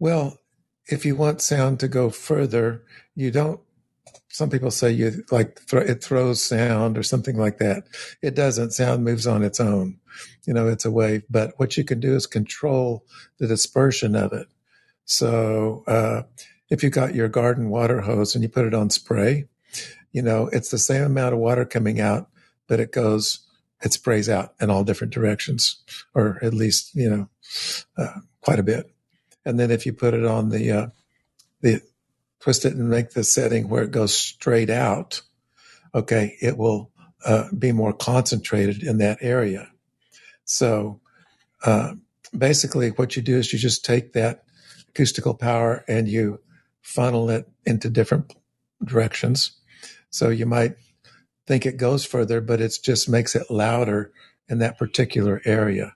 Well, if you want sound to go further, you don't. Some people say you like th- it throws sound or something like that. It doesn't. Sound moves on its own. You know, it's a wave. But what you can do is control the dispersion of it. So uh, if you got your garden water hose and you put it on spray, you know, it's the same amount of water coming out, but it goes, it sprays out in all different directions, or at least, you know, uh, quite a bit. And then if you put it on the, uh, the, twist it and make the setting where it goes straight out, okay, it will uh, be more concentrated in that area. So uh, basically, what you do is you just take that acoustical power and you funnel it into different directions. So you might think it goes further, but it just makes it louder in that particular area.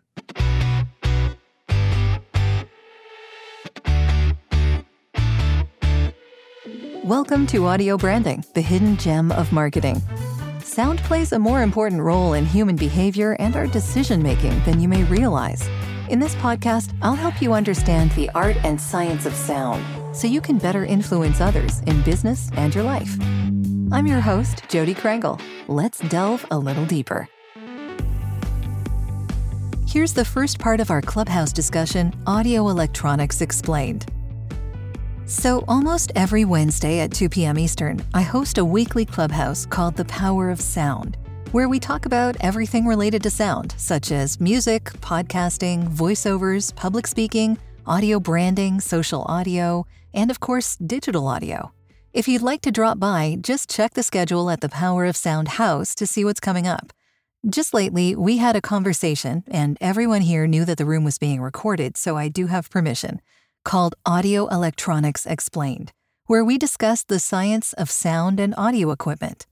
Welcome to Audio Branding, the hidden gem of marketing. Sound plays a more important role in human behavior and our decision making than you may realize. In this podcast, I'll help you understand the art and science of sound so you can better influence others in business and your life. I'm your host, Jodi Krangle. Let's delve a little deeper. Here's the first part of our Clubhouse discussion Audio Electronics Explained. So, almost every Wednesday at 2 p.m. Eastern, I host a weekly clubhouse called The Power of Sound, where we talk about everything related to sound, such as music, podcasting, voiceovers, public speaking, audio branding, social audio, and of course, digital audio. If you'd like to drop by, just check the schedule at the Power of Sound House to see what's coming up. Just lately, we had a conversation, and everyone here knew that the room was being recorded, so I do have permission called Audio Electronics Explained, where we discuss the science of sound and audio equipment.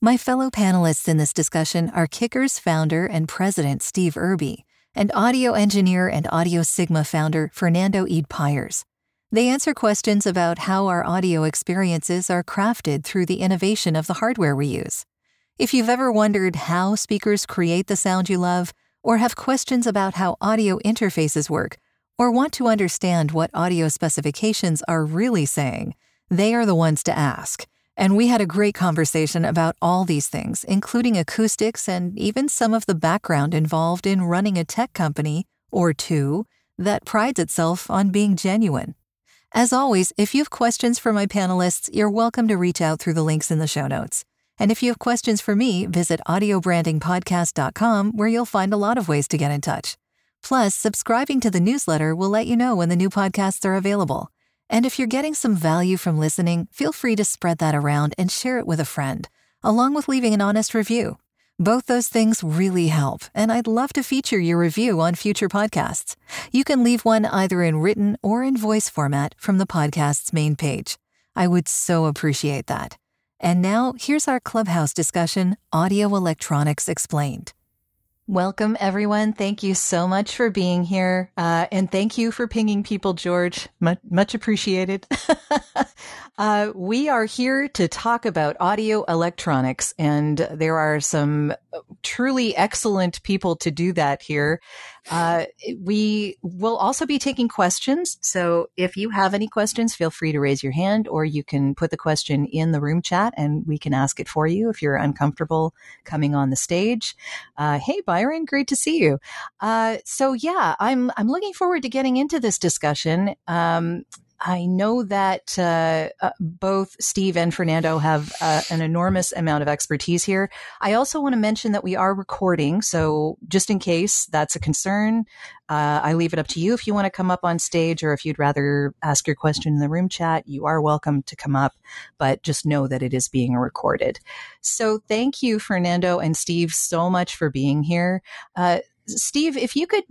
My fellow panelists in this discussion are Kicker's founder and president Steve Irby and audio engineer and Audio Sigma founder Fernando Eid Pires. They answer questions about how our audio experiences are crafted through the innovation of the hardware we use. If you've ever wondered how speakers create the sound you love, or have questions about how audio interfaces work, or want to understand what audio specifications are really saying, they are the ones to ask. And we had a great conversation about all these things, including acoustics and even some of the background involved in running a tech company, or two, that prides itself on being genuine. As always, if you have questions for my panelists, you're welcome to reach out through the links in the show notes. And if you have questions for me, visit audiobrandingpodcast.com where you'll find a lot of ways to get in touch. Plus, subscribing to the newsletter will let you know when the new podcasts are available. And if you're getting some value from listening, feel free to spread that around and share it with a friend, along with leaving an honest review. Both those things really help, and I'd love to feature your review on future podcasts. You can leave one either in written or in voice format from the podcast's main page. I would so appreciate that. And now, here's our Clubhouse discussion Audio Electronics Explained. Welcome, everyone. Thank you so much for being here. Uh, and thank you for pinging people, George. Much, much appreciated. uh, we are here to talk about audio electronics, and there are some truly excellent people to do that here. Uh, we will also be taking questions. So if you have any questions, feel free to raise your hand or you can put the question in the room chat and we can ask it for you if you're uncomfortable coming on the stage. Uh, hey, Byron, great to see you. Uh, so yeah, I'm, I'm looking forward to getting into this discussion. Um, I know that uh, uh, both Steve and Fernando have uh, an enormous amount of expertise here. I also want to mention that we are recording, so just in case that's a concern, uh, I leave it up to you if you want to come up on stage or if you'd rather ask your question in the room chat. You are welcome to come up, but just know that it is being recorded. So thank you, Fernando and Steve, so much for being here. Steve, if you could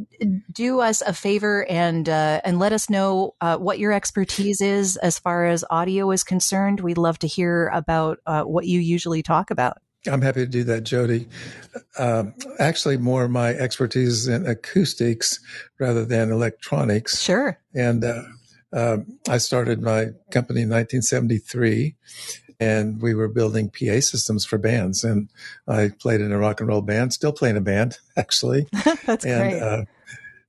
do us a favor and uh, and let us know uh, what your expertise is as far as audio is concerned, we'd love to hear about uh, what you usually talk about. I'm happy to do that, Jodi. Um, actually, more my expertise is in acoustics rather than electronics. Sure. And uh, um, I started my company in 1973, and we were building PA systems for bands. And I played in a rock and roll band, still playing a band, actually. That's and, great. Uh,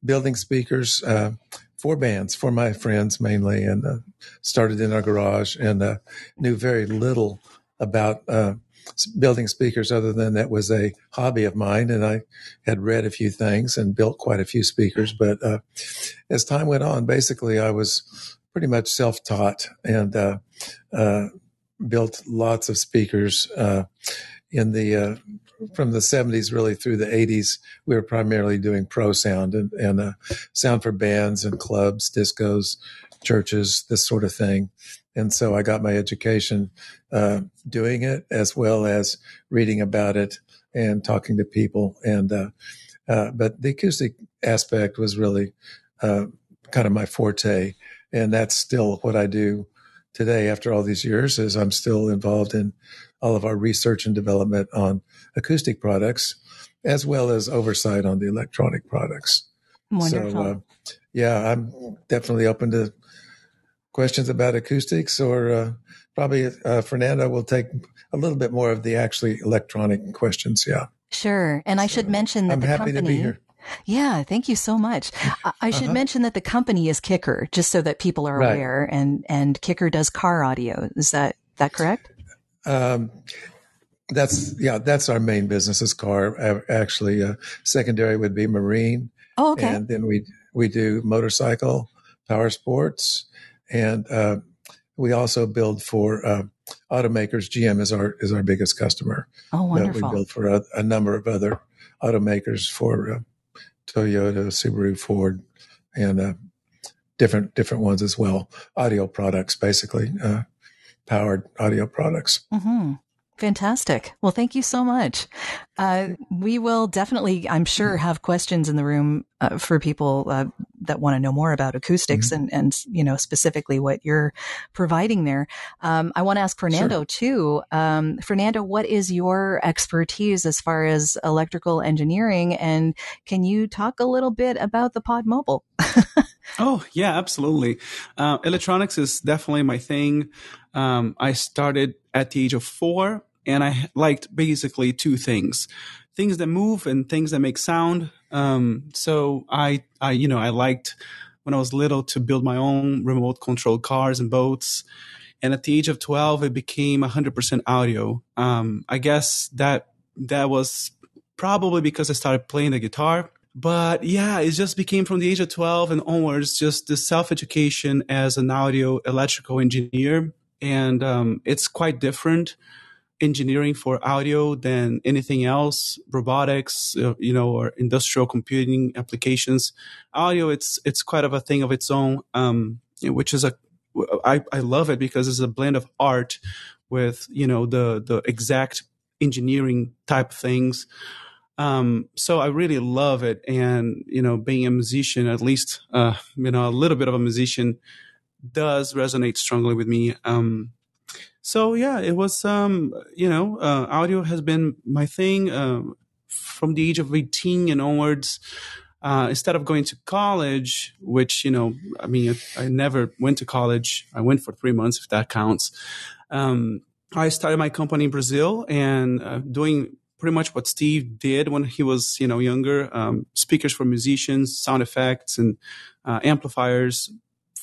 building speakers uh, for bands, for my friends mainly, and uh, started in our garage and uh, knew very little about uh, building speakers other than that was a hobby of mine. And I had read a few things and built quite a few speakers. But uh, as time went on, basically, I was pretty much self taught and uh, uh, built lots of speakers in the from the 70s really through the 80s, we were primarily doing pro sound and, and uh, sound for bands and clubs, discos, churches, this sort of thing. And so I got my education uh, doing it as well as reading about it and talking to people. And uh, uh but the acoustic aspect was really uh, kind of my forte, and that's still what I do today after all these years. Is I'm still involved in all of our research and development on acoustic products, as well as oversight on the electronic products. Wonderful. So, uh, yeah, I'm definitely open to questions about acoustics, or uh, probably uh, Fernando will take a little bit more of the actually electronic questions. Yeah. Sure. And I should mention that I'm the happy company, to be here. Yeah, thank you so much. I, should uh-huh. mention that the company is Kicker, just so that people are right. aware, and and Kicker does car audio. Is that that correct? Um, that's yeah, that's our main business is car. Actually, uh, secondary would be marine. Oh, okay. And then we we do motorcycle, power sports, and uh, we also build for uh, automakers. GM is our is our biggest customer. Oh, wonderful. We build for a, a, number of other automakers for uh, Toyota, Subaru, Ford, and uh, different different ones as well. Audio products, basically, uh, powered audio products. Mm-hmm. Fantastic. Well, thank you so much. Uh, we will definitely, I'm sure, have questions in the room uh, for people uh, that want to know more about acoustics mm-hmm. and, and, you know, specifically what you're providing there. Um, I want to ask Fernando sure. too. Um, Fernando, what is your expertise as far as electrical engineering? And can you talk a little bit about the Pod Mobile? oh, yeah, absolutely. Uh, electronics is definitely my thing. Um, I started at the age of four, and I liked basically two things: things that move and things that make sound. Um, so I, I, you know, I liked when I was little to build my own remote controlled cars and boats. And at the age of 12, it became 100% audio. Um, I guess that that was probably because I started playing the guitar. But yeah, it just became from the age of 12 and onwards, just the self education as an audio electrical engineer and um, it's quite different engineering for audio than anything else robotics uh, you know or industrial computing applications. Audio it's it's quite of a thing of its own um, which is a I, I love it because it's a blend of art with you know the the exact engineering type things. Um, so I really love it, and you know, being a musician, at least uh, you know, a little bit of a musician, does resonate strongly with me. Um, so yeah, it was, um, you know, uh, audio has been my thing uh, from the age of 18 and onwards. Uh, instead of going to college, which, you know, I mean, I never went to college. I went for three months, if that counts. Um, I started my company in Brazil and uh, doing pretty much what Steve did when he was, you know, younger. Um, speakers for musicians, sound effects, and uh, amplifiers,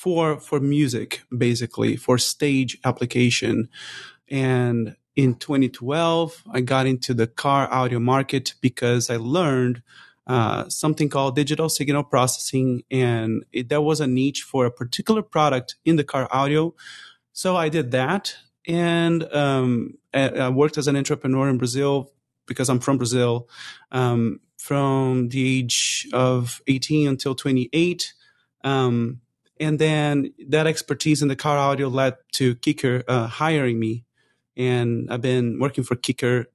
for for music basically for stage application. And in 2012 i got into the car audio market because i learned uh, something called digital signal processing and it, there was a niche for a particular product in the car audio. So i did that and um, I, worked as an entrepreneur in brazil because i'm from brazil um, from the age of 18 until 28 um, and then that expertise in the car audio led to Kicker uh, hiring me, and I've been working for Kicker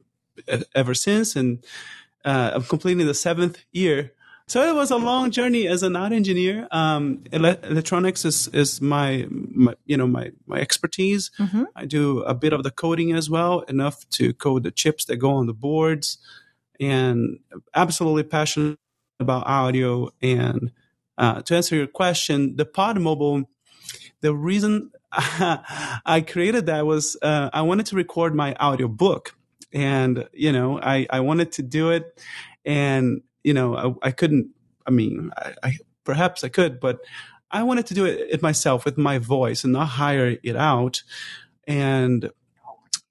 ever since, and uh, I'm completing the seventh year. So it was a long journey as an audio engineer. Um, ele- electronics is is my, my, you know my my expertise. Mm-hmm. I do a bit of the coding as well, enough to code the chips that go on the boards, and absolutely passionate about audio and uh, to answer your question, the Pod Mobile, the reason I created that was uh, I wanted to record my audio book, and you know I I wanted to do it, and you know I, I couldn't. I mean, I, I perhaps I could, but I wanted to do it, it myself with my voice and not hire it out. And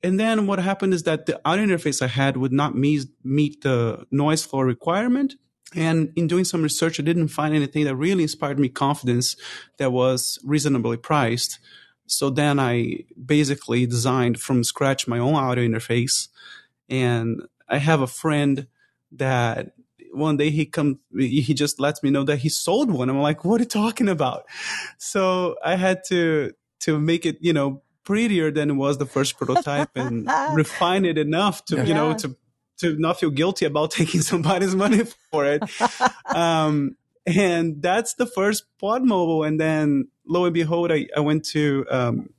and then what happened is that the audio interface I had would not meet, meet the noise floor requirement. And in doing some research, I didn't find anything that really inspired me confidence that was reasonably priced. So then I basically designed from scratch my own audio interface. And I have a friend that one day he come he just lets me know that he sold one. I'm like, what are you talking about? So I had to to make it, you know, prettier than it was the first prototype and refine it enough to, yeah. you know, to to not feel guilty about taking somebody's money for it. um, and that's the first pod mobile. And then lo and behold, I, I went to um,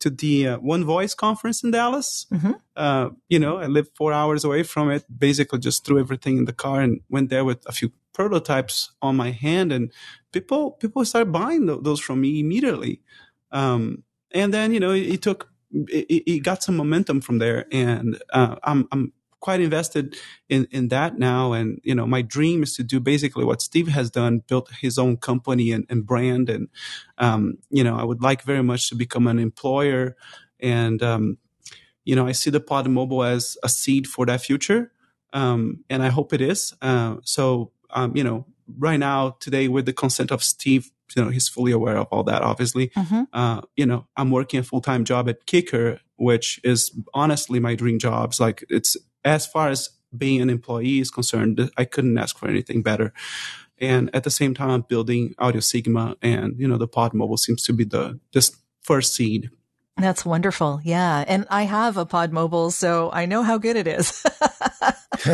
to the uh, One Voice conference in Dallas. Mm-hmm. Uh, you know, I lived four hours away from it. Basically, just threw everything in the car and went there with a few prototypes on my hand, and people people started buying th- those from me immediately. Um, and then you know, it, it took it, it, got some momentum from there, and uh, I'm I'm quite invested in, in that now. And, you know, my dream is to do basically what Steve has done, built his own company and, and brand. And, um, you know, I would like very much to become an employer. And, um, you know, I see the pod mobile as a seed for that future. Um, and I hope it is. Uh, so, um, you know, right now, today, with the consent of Steve, you know, he's fully aware of all that, obviously. Mm-hmm. Uh, you know, I'm working a full time job at Kicker, which is honestly my dream jobs. Like it's as far as being an employee is concerned, I couldn't ask for anything better. And at the same time, I'm building Audio Sigma, and you know, the Pod Mobile seems to be the just first seed. That's wonderful. Yeah. And I have a Pod Mobile, so I know how good it is.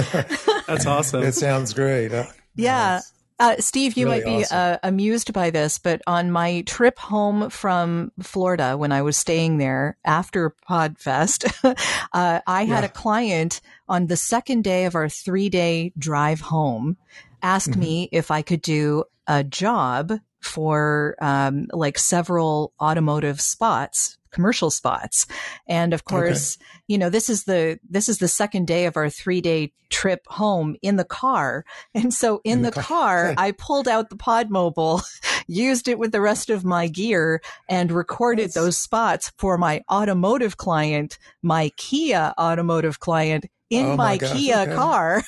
That's awesome. It sounds great. yeah. Nice. Uh, Steve, you really might be awesome. uh, amused by this, but on my trip home from Florida, when I was staying there after Podfest, uh, I had yeah. a client on the second day of our three day drive home ask mm-hmm. me if I could do a job for um, like several automotive spots commercial spots. And of course, okay. you know, this is the, this is the second day of our three day trip home in the car. And so in, in the, the, car, car I pulled out the pod mobile, used it with the rest of my gear and recorded those spots for my automotive client, my Kia automotive client in oh my, my gosh, Kia okay. car.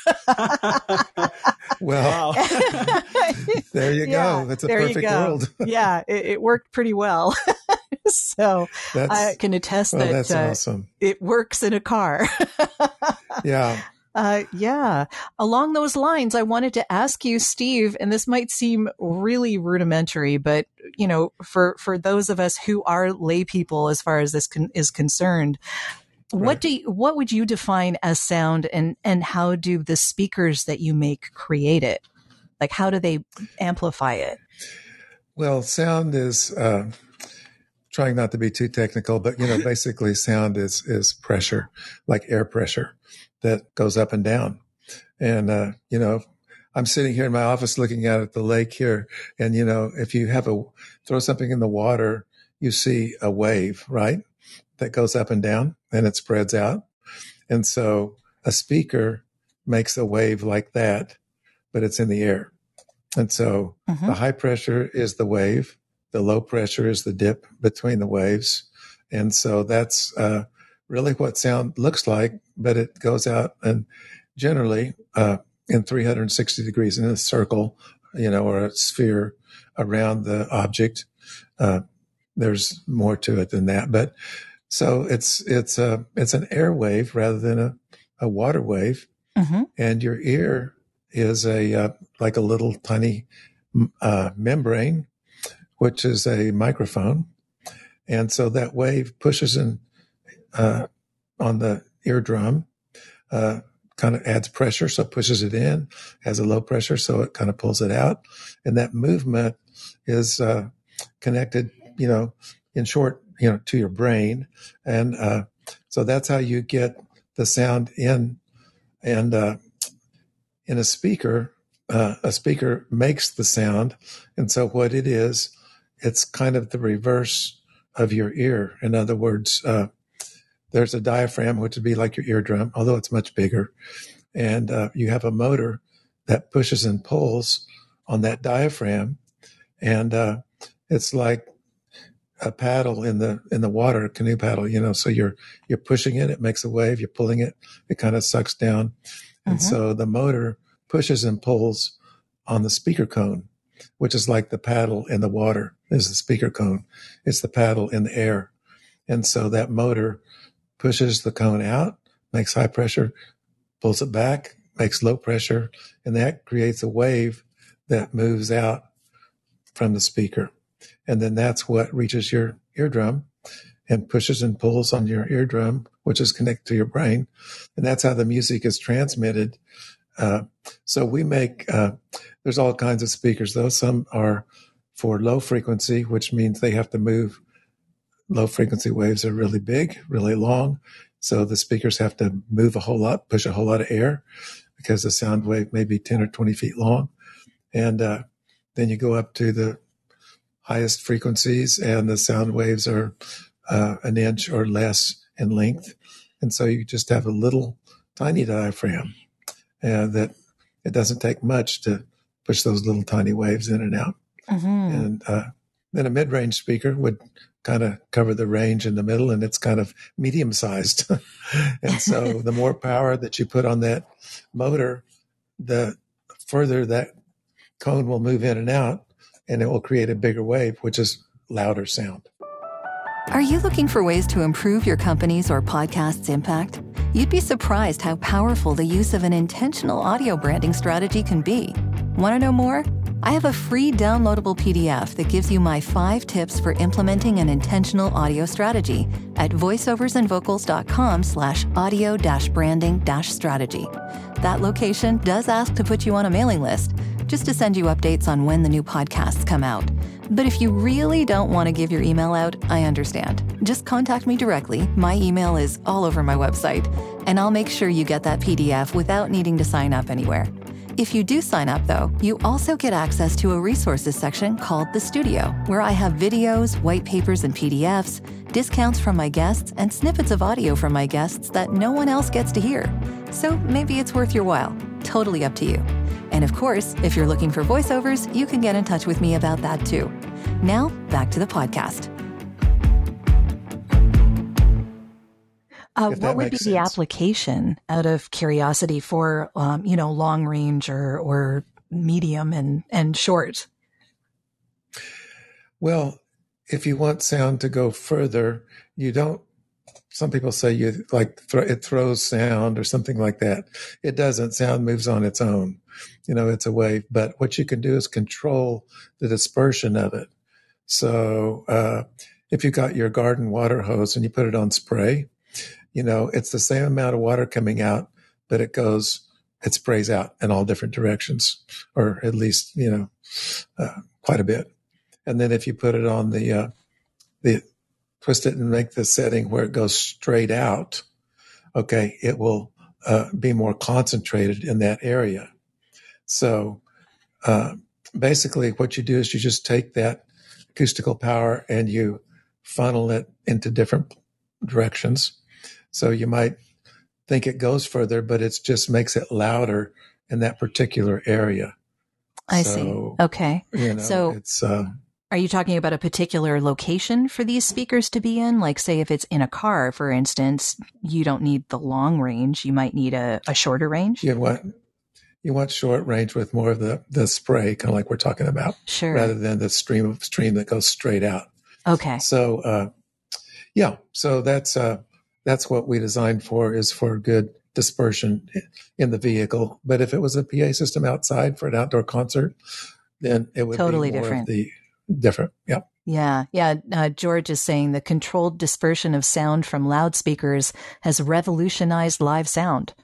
well, there you yeah, go. That's a perfect world. yeah, it, it, worked pretty well. so that's, I can attest well, that uh, awesome. it works in a car. yeah. Uh, yeah. Along those lines, I wanted to ask you, Steve, and this might seem really rudimentary, but you know, for for those of us who are lay people, as far as this con- is concerned, Right. What do you, what would you define as sound and and how do the speakers that you make create it? Like how do they amplify it? Well, sound is uh, trying not to be too technical, but you know, basically sound is is pressure, like air pressure that goes up and down. And uh, you know, I'm sitting here in my office looking out at the lake here, and you know, if you have a throw something in the water, you see a wave, right? That goes up and down and it spreads out. And so a speaker makes a wave like that, but it's in the air. And so mm-hmm. the high pressure is the wave, the low pressure is the dip between the waves. And so that's uh, really what sound looks like, but it goes out and generally uh, in 360 degrees in a circle, you know, or a sphere around the object. Uh, there's more to it than that, but so it's it's a it's an air wave rather than a, a water wave, mm-hmm. and your ear is a uh, like a little tiny uh, membrane, which is a microphone, and so that wave pushes in uh, on the eardrum, uh, kind of adds pressure, so pushes it in, has a low pressure, so it kind of pulls it out, and that movement is uh, connected, you know, in short you know, to your brain. And uh, so that's how you get the sound in. And uh, in a speaker, uh, a speaker makes the sound. And so what it is, it's kind of the reverse of your ear. In other words, uh, there's a diaphragm, which would be like your eardrum, although it's much bigger. And uh, you have a motor that pushes and pulls on that diaphragm. And uh, it's like a paddle in the in the water, canoe paddle. You know, so you're you're pushing it, it makes a wave. You're pulling it, it kind of sucks down, and Mhm. so the motor pushes and pulls on the speaker cone, which is like the paddle in the water. Is the speaker cone? It's the paddle in the air, and so that motor pushes the cone out, makes high pressure, pulls it back, makes low pressure, and that creates a wave that moves out from the speaker. And then that's what reaches your eardrum and pushes and pulls on your eardrum, which is connected to your brain. And that's how the music is transmitted. Uh, so we make, uh, there's all kinds of speakers though. Some are for low frequency, which means they have to move. Low frequency waves are really big, really long. So the speakers have to move a whole lot, push a whole lot of air because the sound wave may be 10 or 20 feet long. And uh, then you go up to the highest frequencies, and the sound waves are uh, an inch or less in length. And so you just have a little tiny diaphragm uh, that it doesn't take much to push those little tiny waves in and out. Mhm. And uh, then a mid range speaker would kind of cover the range in the middle, and it's kind of medium sized. and so the more power that you put on that motor, the further that cone will move in and out, and it will create a bigger wave, which is louder sound. Are you looking for ways to improve your company's or podcast's impact? You'd be surprised how powerful the use of an intentional audio branding strategy can be. Want to know more? I have a free downloadable PDF that gives you my five tips for implementing an intentional audio strategy at voiceoversandvocals.com slash audio branding strategy. That location does ask to put you on a mailing list, just to send you updates on when the new podcasts come out. But if you really don't want to give your email out, I understand. Just contact me directly. My email is all over my website, and I'll make sure you get that PDF without needing to sign up anywhere. If you do sign up, though, you also get access to a resources section called The Studio, where I have videos, white papers, and PDFs, discounts from my guests, and snippets of audio from my guests that no one else gets to hear. So maybe it's worth your while. Totally up to you. And of course, if you're looking for voiceovers, you can get in touch with me about that too. Now, back to the podcast. Uh, what would be makes the application out of curiosity for, um, you know, long range or, or medium and, and short? Well, if you want sound to go further, you don't. Some people say you like thro- it throws sound or something like that. It doesn't. Sound moves on its own. You know, it's a wave. But what you can do is control the dispersion of it. So uh, if you got your garden water hose and you put it on spray, you know, it's the same amount of water coming out, but it goes, it sprays out in all different directions, or at least, you know, uh, quite a bit. And then if you put it on the, uh, the, twist it and make the setting where it goes straight out, okay, it will uh, be more concentrated in that area. So uh, basically, what you do is you just take that acoustical power and you funnel it into different directions. So you might think it goes further, but it just makes it louder in that particular area. I So, see. Okay. You know, So- it's uh, Are you talking about a particular location for these speakers to be in? Like, say, if it's in a car, for instance, you don't need the long range. You might need a, a shorter range. you want you want short range with more of the the spray, kind of like we're talking about, Sure. rather than the stream of stream that goes straight out. okay. So uh, yeah, so that's uh, that's what we designed for is for good dispersion in the vehicle. But if it was a PA system outside for an outdoor concert, then it would Totally be more different. Of the different. Yeah. Yeah. Yeah. Uh, George is saying the controlled dispersion of sound from loudspeakers has revolutionized live sound.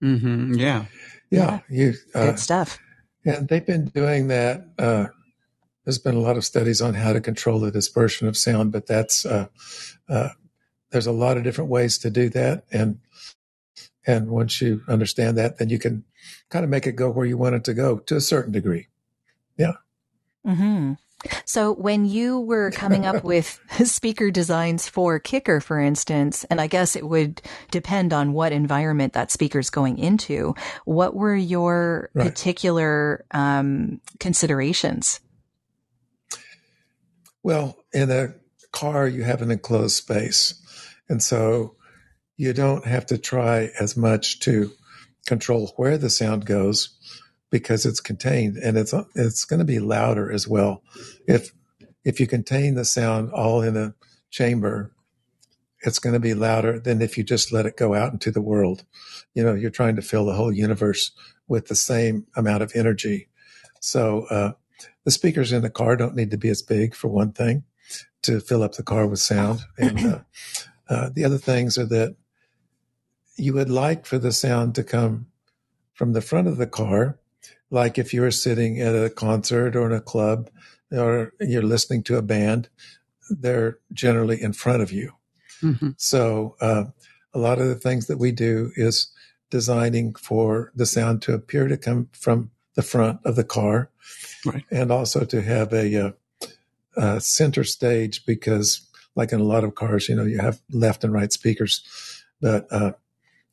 hmm Yeah. Yeah. You, uh, Good stuff. Yeah, they've been doing that. Uh, there's been a lot of studies on how to control the dispersion of sound, but that's uh, uh, there's a lot of different ways to do that, and and once you understand that, then you can kind of make it go where you want it to go to a certain degree. Hmm So when you were coming up with speaker designs for Kicker, for instance, and I guess it would depend on what environment that speaker's going into, what were your Right. particular um, considerations? Well, in a car, you have an enclosed space. And so you don't have to try as much to control where the sound goes because it's contained and it's it's going to be louder as well. If if you contain the sound all in a chamber, it's going to be louder than if you just let it go out into the world. You know, you're trying to fill the whole universe with the same amount of energy. So uh, the speakers in the car don't need to be as big for one thing to fill up the car with sound. And uh, uh, the other things are that you would like for the sound to come from the front of the car, like if you were sitting at a concert or in a club or you're listening to a band, they're generally in front of you. Mm-hmm. So uh, a lot of the things that we do is designing for the sound to appear to come from the front of the car, right. and also to have a, a, uh, a, center stage because, like in a lot of cars, you know, you have left and right speakers, but uh,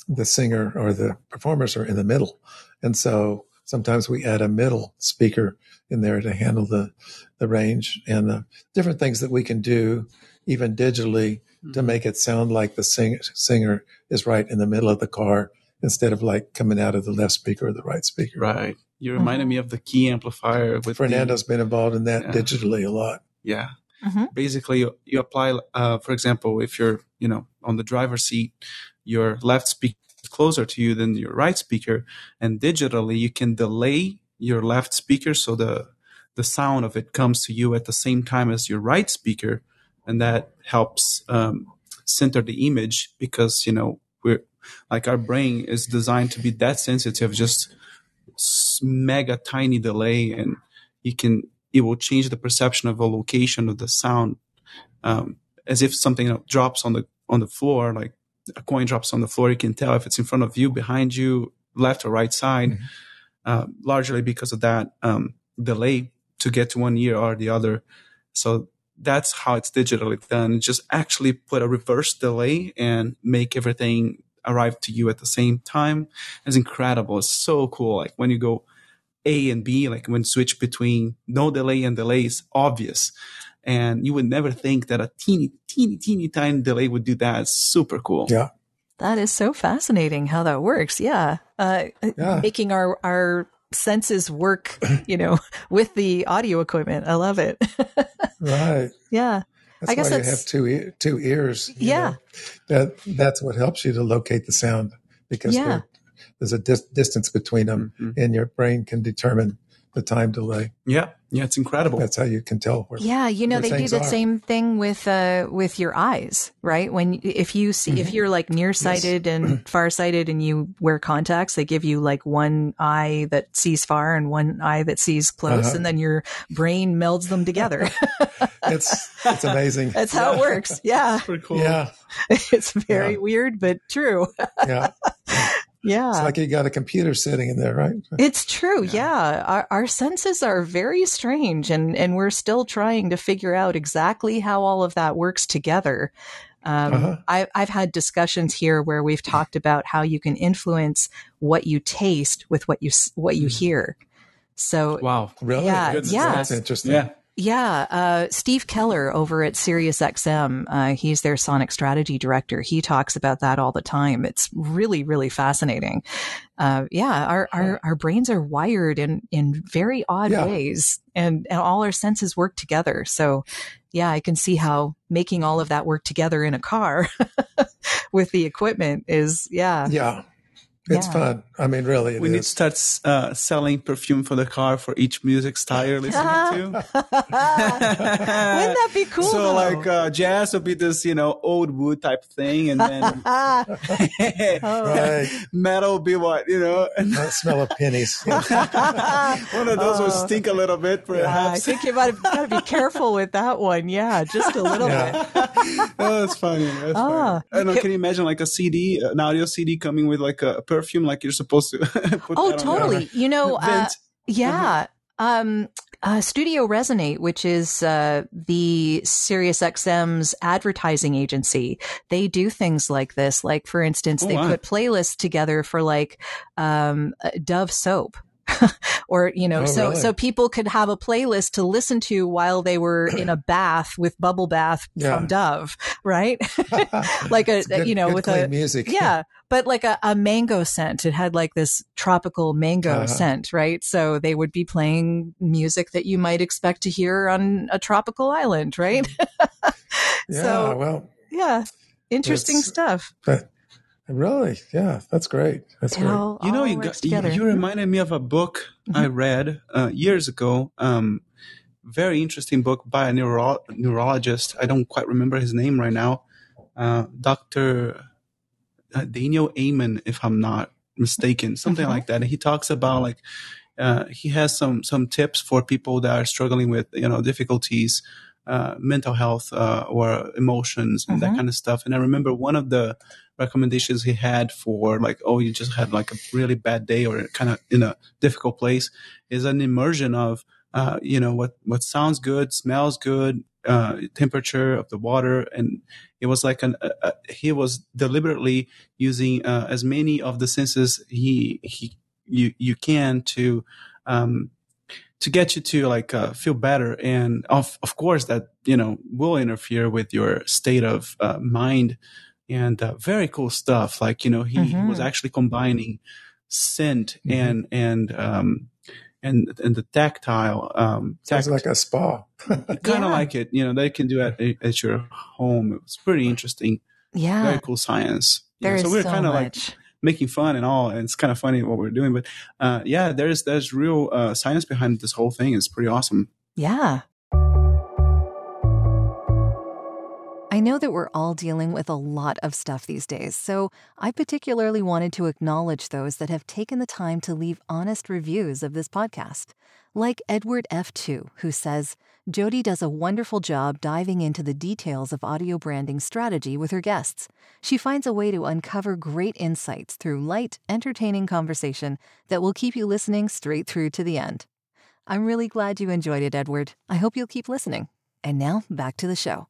the singer or the performers are in the middle, and so sometimes we add a middle speaker in there to handle the the range and the different things that we can do, even digitally, mm-hmm. to make it sound like the sing- singer is right in the middle of the car instead of like coming out of the left speaker or the right speaker. Right. You reminded mm-hmm. me of the key amplifier with Fernando's the, been involved in that yeah. digitally a lot. Yeah. Mm-hmm. Basically, you, you apply, uh, for example, if you're, you know, on the driver's seat, your left speaker is closer to you than your right speaker, and digitally you can delay your left speaker so the the sound of it comes to you at the same time as your right speaker, and that helps um, center the image because you know we're like our brain is designed to be that sensitive, just mega tiny delay, and you can it will change the perception of a location of the sound, um, as if something drops on the on the floor, like a coin drops on the floor. You can tell if it's in front of you, behind you, left or right side. Mm-hmm. Uh, largely because of that um, delay to get to one ear or the other. So that's how it's digitally done. Just actually put a reverse delay and make everything arrive to you at the same time. It's incredible. It's so cool. Like when you go A and B, like when switch between no delay and delay is obvious. And you would never think that a teeny, teeny, teeny tiny delay would do that. It's super cool. Yeah. That is so fascinating how that works. Yeah. Uh, yeah. Making our, our senses work, you know, with the audio equipment. I love it. right. Yeah. That's I guess why you have two two ears. Yeah, know? that that's what helps you to locate the sound because yeah. there's a dis- distance between them, mm-hmm. and your brain can determine the time delay. Yeah, yeah, it's incredible. That's how you can tell where. Yeah, you know they do the are. same thing with uh with your eyes, right? When if you see mm-hmm. if you're like nearsighted yes. and farsighted and you wear contacts, they give you like one eye that sees far and one eye that sees close, uh-huh. and then your brain melds them together. it's it's amazing. That's how yeah. it works. Yeah, pretty cool. Yeah, it's very yeah. weird but true. yeah. Yeah. It's like you got a computer sitting in there, right? It's true. Yeah. yeah. Our, our senses are very strange and, and we're still trying to figure out exactly how all of that works together. Um, uh-huh. I, I've had discussions here where we've talked about how you can influence what you taste with what you, what you mm. hear. So, wow. Really? Yeah. Yeah. That's interesting. Yeah. Yeah, uh, Steve Keller over at SiriusXM, uh, he's their sonic strategy director. He talks about that all the time. It's really, really fascinating. Uh, yeah, our, our, our brains are wired in, in very odd yeah. ways and, and all our senses work together. So yeah, I can see how making all of that work together in a car with the equipment is, yeah. Yeah. It's yeah. fun. I mean, really, we is. need to start uh, selling perfume for the car for each music style you're listening to. Wouldn't that be cool? So, though? like, uh, jazz would be this, you know, old wood type thing, and then right. metal will be what you know. that smell of pennies. One of those will oh. stink a little bit, perhaps. Yeah, I think you might have got to be careful with that one. Yeah, just a little yeah. bit. oh, that's funny. That's oh. funny. I don't know. Can you imagine like a CD, an audio CD coming with like a perfume like you're supposed to. oh, totally. You know, uh, yeah. Um, uh, Studio Resonate, which is uh, the SiriusXM's advertising agency, they do things like this. Like, for instance, oh, they wow. put playlists together for like um, Dove soap. or, you know, Oh, so, really? so people could have a playlist to listen to while they were in a bath with bubble bath Yeah. from Dove, right? like a, good- you know, with a, music. yeah, but like a, a mango scent. It had like this tropical mango Uh-huh. scent, right? So they would be playing music that you might expect to hear on a tropical island, right? yeah. so- well, yeah. Interesting stuff. Really, yeah, that's great. That's It great. all, You know, you, got, you, you reminded me of a book I read uh, years ago. Um, very interesting book by a neuro- neurologist. I don't quite remember his name right now. Uh, Dr. Uh, Daniel Amen, if I'm not mistaken, something Mhm. like that. And he talks about like uh, he has some some tips for people that are struggling with you know difficulties, uh, mental health uh, or emotions and that Mhm. kind of stuff. And I remember one of the recommendations he had for like oh you just had like a really bad day or kind of in a difficult place is an immersion of uh, you know what what sounds good, smells good, uh, temperature of the water, and it was like an uh, uh, he was deliberately using uh, as many of the senses he he you you can to um, to get you to like uh, feel better, and of of course that you know will interfere with your state of uh, mind, and uh, very cool stuff. Like you know he, he was Mhm. actually combining scent Mhm. and and um, and and the tactile um, Sounds tact- like a spa. kind of Yeah. like it. You know, they can do it at, at your home. It was pretty interesting. yeah. Very cool science. You know, There is so we're so kind of like making fun and all, and it's kind of funny what we're doing. But uh, yeah, there's there's real uh, science behind this whole thing. It's pretty awesome. yeah. I know that we're all dealing with a lot of stuff these days, so I particularly wanted to acknowledge those that have taken the time to leave honest reviews of this podcast. Like Edward F2, who says, Jodi does a wonderful job diving into the details of audio branding strategy with her guests. She finds a way to uncover great insights through light, entertaining conversation that will keep you listening straight through to the end. I'm really glad you enjoyed it, Edward. I hope you'll keep listening. And now, back to the show.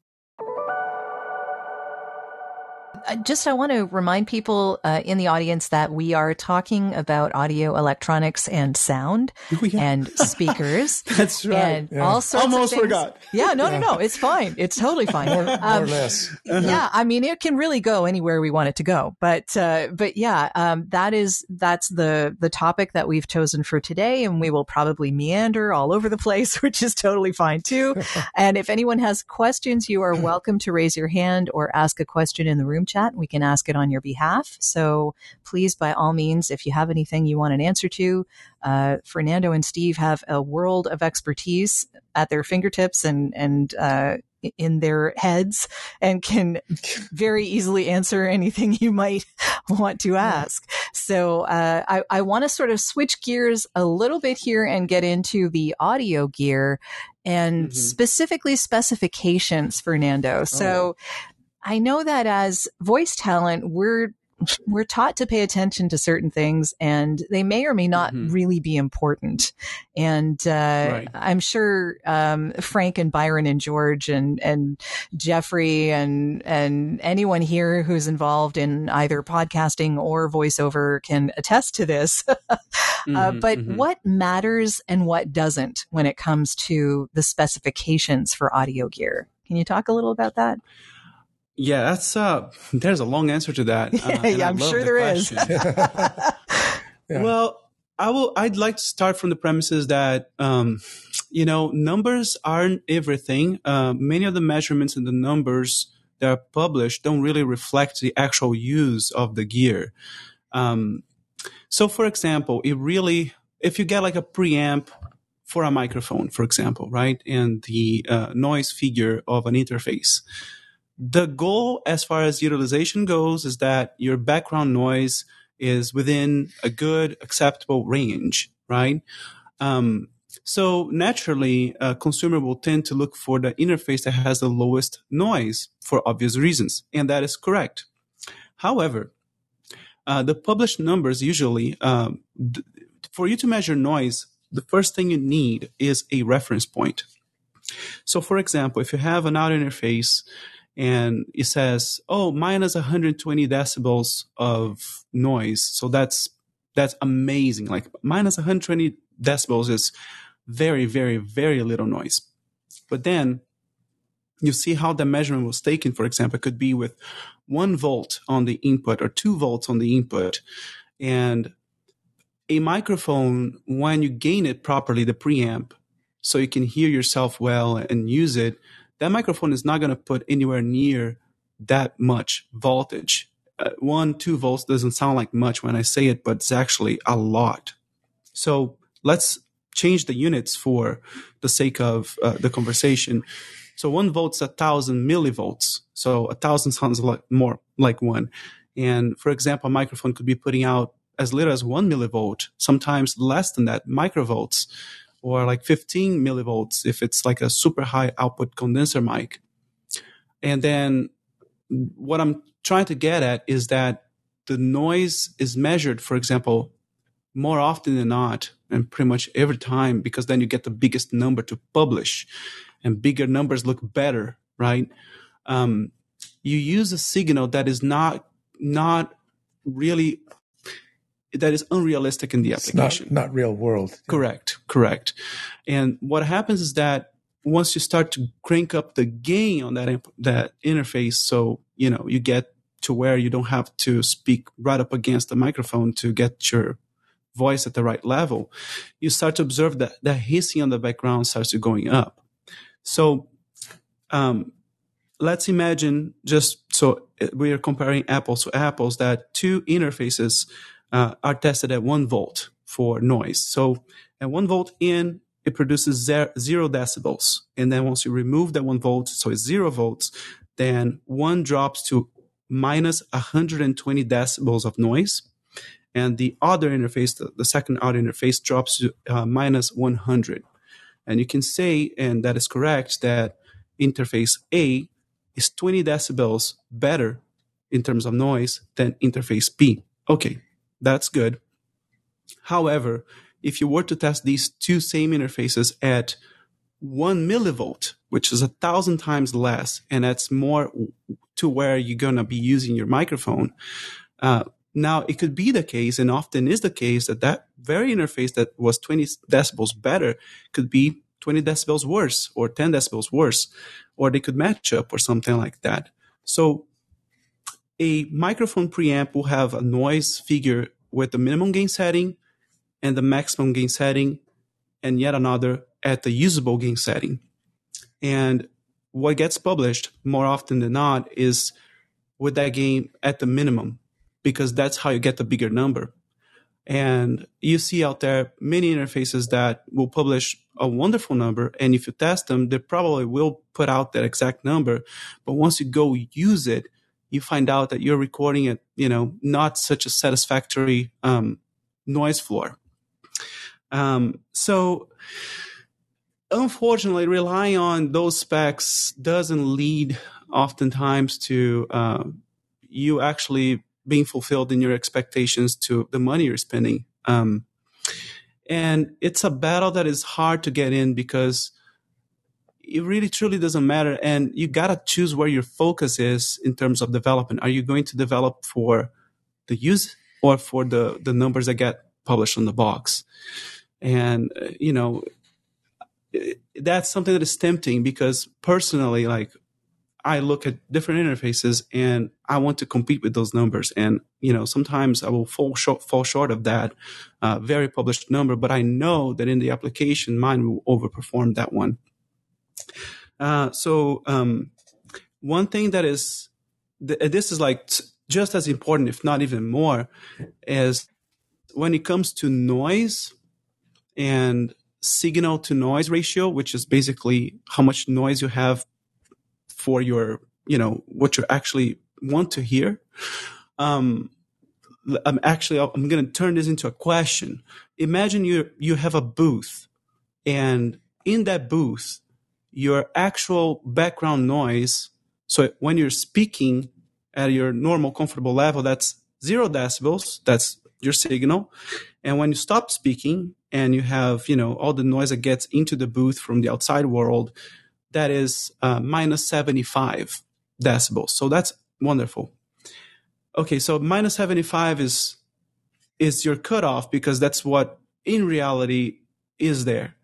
Just I want to remind people uh, in the audience that we are talking about audio electronics and sound Oh, yeah. and speakers That's right. and yeah. all sorts Almost of things. forgot. Yeah, no, Yeah. no, no. It's fine. It's totally fine. more, more Um, or less. yeah, I mean, it can really go anywhere we want it to go. But, uh, but yeah, um, that is, that's the, the topic that we've chosen for today. And we will probably meander all over the place, which is totally fine too. and if anyone has questions, you are welcome to raise your hand or ask a question in the room chat. We can ask it on your behalf. So please, by all means, if you have anything you want an answer to, uh, Fernando and Steve have a world of expertise at their fingertips and, and, uh, in their heads and can very easily answer anything you might want to ask. So uh, I, I want to sort of switch gears a little bit here and get into the audio gear and Mhm. specifically specifications, Fernando. So I know that as voice talent, we're we're taught to pay attention to certain things and they may or may not Mhm. really be important. And uh, Right. I'm sure um, Frank and Byron and George and, and Jeffrey and, and anyone here who's involved in either podcasting or voiceover can attest to this. uh, Mhm, but mhm. what matters and what doesn't when it comes to the specifications for audio gear? Can you talk a little about that? Yeah, that's uh. There's a long answer to that. Uh, Yeah, I I'm sure the there is. question. Yeah. Well, I will. I'd like to start from the premises that um, you know numbers aren't everything. Uh, many of the measurements and the numbers that are published don't really reflect the actual use of the gear. Um, so, for example, it really if you get like a preamp for a microphone, for example, right, and the uh, noise figure of an interface. The goal, as far as utilization goes, is that your background noise is within a good acceptable range, right? Um, so naturally, a consumer will tend to look for the interface that has the lowest noise for obvious reasons, and that is correct. However, uh, the published numbers usually, um, for you to measure noise, the first thing you need is a reference point. So, for example, if you have an audio interface and it says, oh, minus 120 decibels of noise. So that's That's amazing. Like minus 120 decibels is very, very, very little noise. But then you see how the measurement was taken. For example, it could be with one volt on the input or two volts on the input. And a microphone, when you gain it properly, the preamp, so you can hear yourself well and use it, that microphone is not going to put anywhere near that much voltage. Uh, one, two volts doesn't sound like much when I say it, but it's actually a lot. So let's change the units for the sake of uh, the conversation. So one volt's a thousand millivolts. So a thousand sounds like more like one. And for example, a microphone could be putting out as little as one millivolt, sometimes less than that, microvolts, or like 15 millivolts if it's like a super high output condenser mic. And then what I'm trying to get at is that the noise is measured, for example, more often than not, and pretty much every time, because then you get the biggest number to publish, and bigger numbers look better, right? Um, you use a signal that is not not really that is unrealistic in the application. Not, not, real world. Correct, correct. And what happens is that once you start to crank up the gain on that that interface, so you know you get to where you don't have to speak right up against the microphone to get your voice at the right level, you start to observe that the hissing on the background starts to going up. So, um, let's imagine just so we are comparing apples to apples that two interfaces uh, are tested at one volt for noise. So at one volt in, it produces zero, decibels. And then once you remove that one volt, so it's zero volts, then one drops to minus 120 decibels of noise. And the other interface, the, the second audio interface, drops to uh, minus 100. And you can say, and that is correct, that interface A is 20 decibels better in terms of noise than interface B. Okay, that's good. However, if you were to test these two same interfaces at one millivolt, which is a thousand times less, and that's more to where you're going to be using your microphone. Uh, now, it could be the case, and often is the case, that that very interface that was 20 decibels better could be 20 decibels worse or 10 decibels worse, or they could match up or something like that. So a microphone preamp will have a noise figure with the minimum gain setting and the maximum gain setting, and yet another at the usable gain setting. And what gets published more often than not is with that gain at the minimum, because that's how you get the bigger number. And you see out there many interfaces that will publish a wonderful number. And if you test them, they probably will put out that exact number. But once you go use it, you find out that you're recording at, you know, not such a satisfactory um, noise floor. Um, so, unfortunately, relying on those specs doesn't lead oftentimes to uh, you actually being fulfilled in your expectations to the money you're spending. Um, and it's a battle that is hard to get in because it really truly doesn't matter. And you got to choose where your focus is in terms of development. Are you going to develop for the use or for the, the numbers that get published on the box? And, uh, you know, that's something that is tempting because personally, like, I look at different interfaces and I want to compete with those numbers. And, you know, sometimes I will fall short, fall short of that uh, very published number, but I know that in the application, mine will overperform that one. Uh, so um, one thing that is th- this is like t- just as important, if not even more, is when it comes to noise and signal to noise ratio, which is basically how much noise you have for your, you know, what you actually want to hear. Um, I'm actually I'm going to turn this into a question. Imagine you you have a booth, and in that booth your actual background noise. So when you're speaking at your normal comfortable level, that's zero decibels. That's your signal. And when you stop speaking and you have, you know, all the noise that gets into the booth from the outside world, that is uh, minus 75 decibels. So that's wonderful. Okay, so minus 75 is is your cutoff because that's what in reality is there.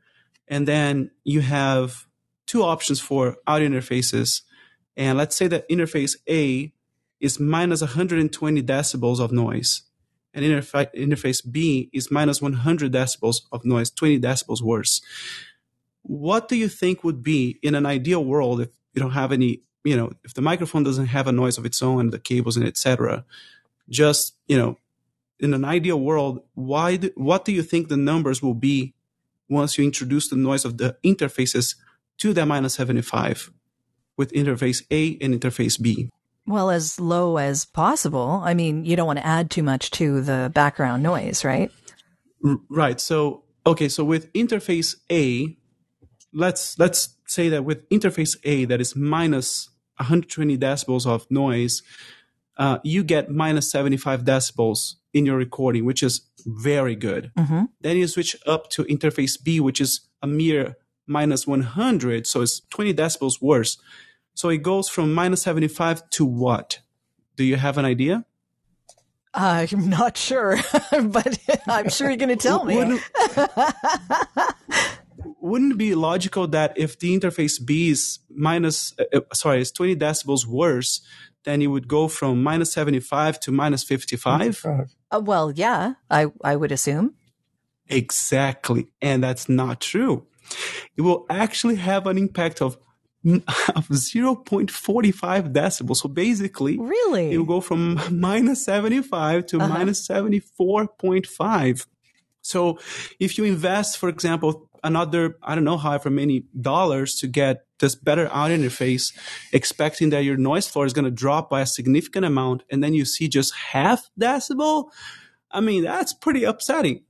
And then you have two options for audio interfaces. And let's say that interface A is minus 120 decibels of noise. And interfa- interface B is minus 100 decibels of noise, 20 decibels worse. What do you think would be in an ideal world if you don't have any, you know, if the microphone doesn't have a noise of its own, the cables and etc. Just, you know, in an ideal world, why do, what do you think the numbers will be once you introduce the noise of the interfaces to the minus 75 with interface A and interface B? Well, as low as possible. I mean, you don't want to add too much to the background noise, right? R- right. So, okay. So with interface A, let's, let's say that with interface A that is minus 120 decibels of noise, uh, you get minus 75 decibels in your recording, which is very good. Mm-hmm. Then you switch up to interface B, which is a mere minus 100. So it's 20 decibels worse. So it goes from minus 75 to what? Do you have an idea? I'm not sure, but I'm sure you're going to tell me. Wouldn't, wouldn't it be logical that if the interface B is minus, uh, sorry, is 20 decibels worse, then it would go from minus 75 to minus 55? Uh, well, yeah, I, I would assume. Exactly. And that's not true. It will actually have an impact of of 0.45 decibels. So basically, really, it will go from minus 75 to Uh-huh. minus 74.5. So if you invest, for example, another, I don't know, however many dollars to get this better audio interface, expecting that your noise floor is going to drop by a significant amount, and then you see just half decibel, I mean, that's pretty upsetting.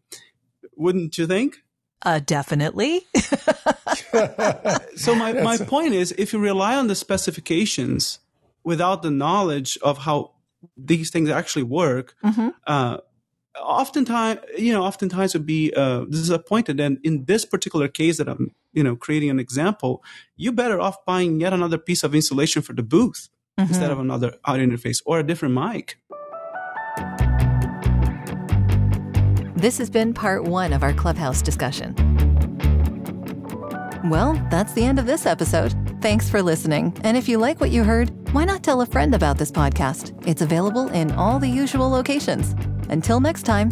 Wouldn't you think? Uh, definitely. So my, my point is if you rely on the specifications without the knowledge of how these things actually work, Mhm. uh, oftentimes, you know, oftentimes would be uh, disappointed. And in this particular case that I'm, you know, creating an example, you're better off buying yet another piece of insulation for the booth instead of another audio interface or a different mic. This has been part one of our Clubhouse discussion. Well, that's the end of this episode. Thanks for listening. And if you like what you heard, why not tell a friend about this podcast? It's available in all the usual locations. Until next time,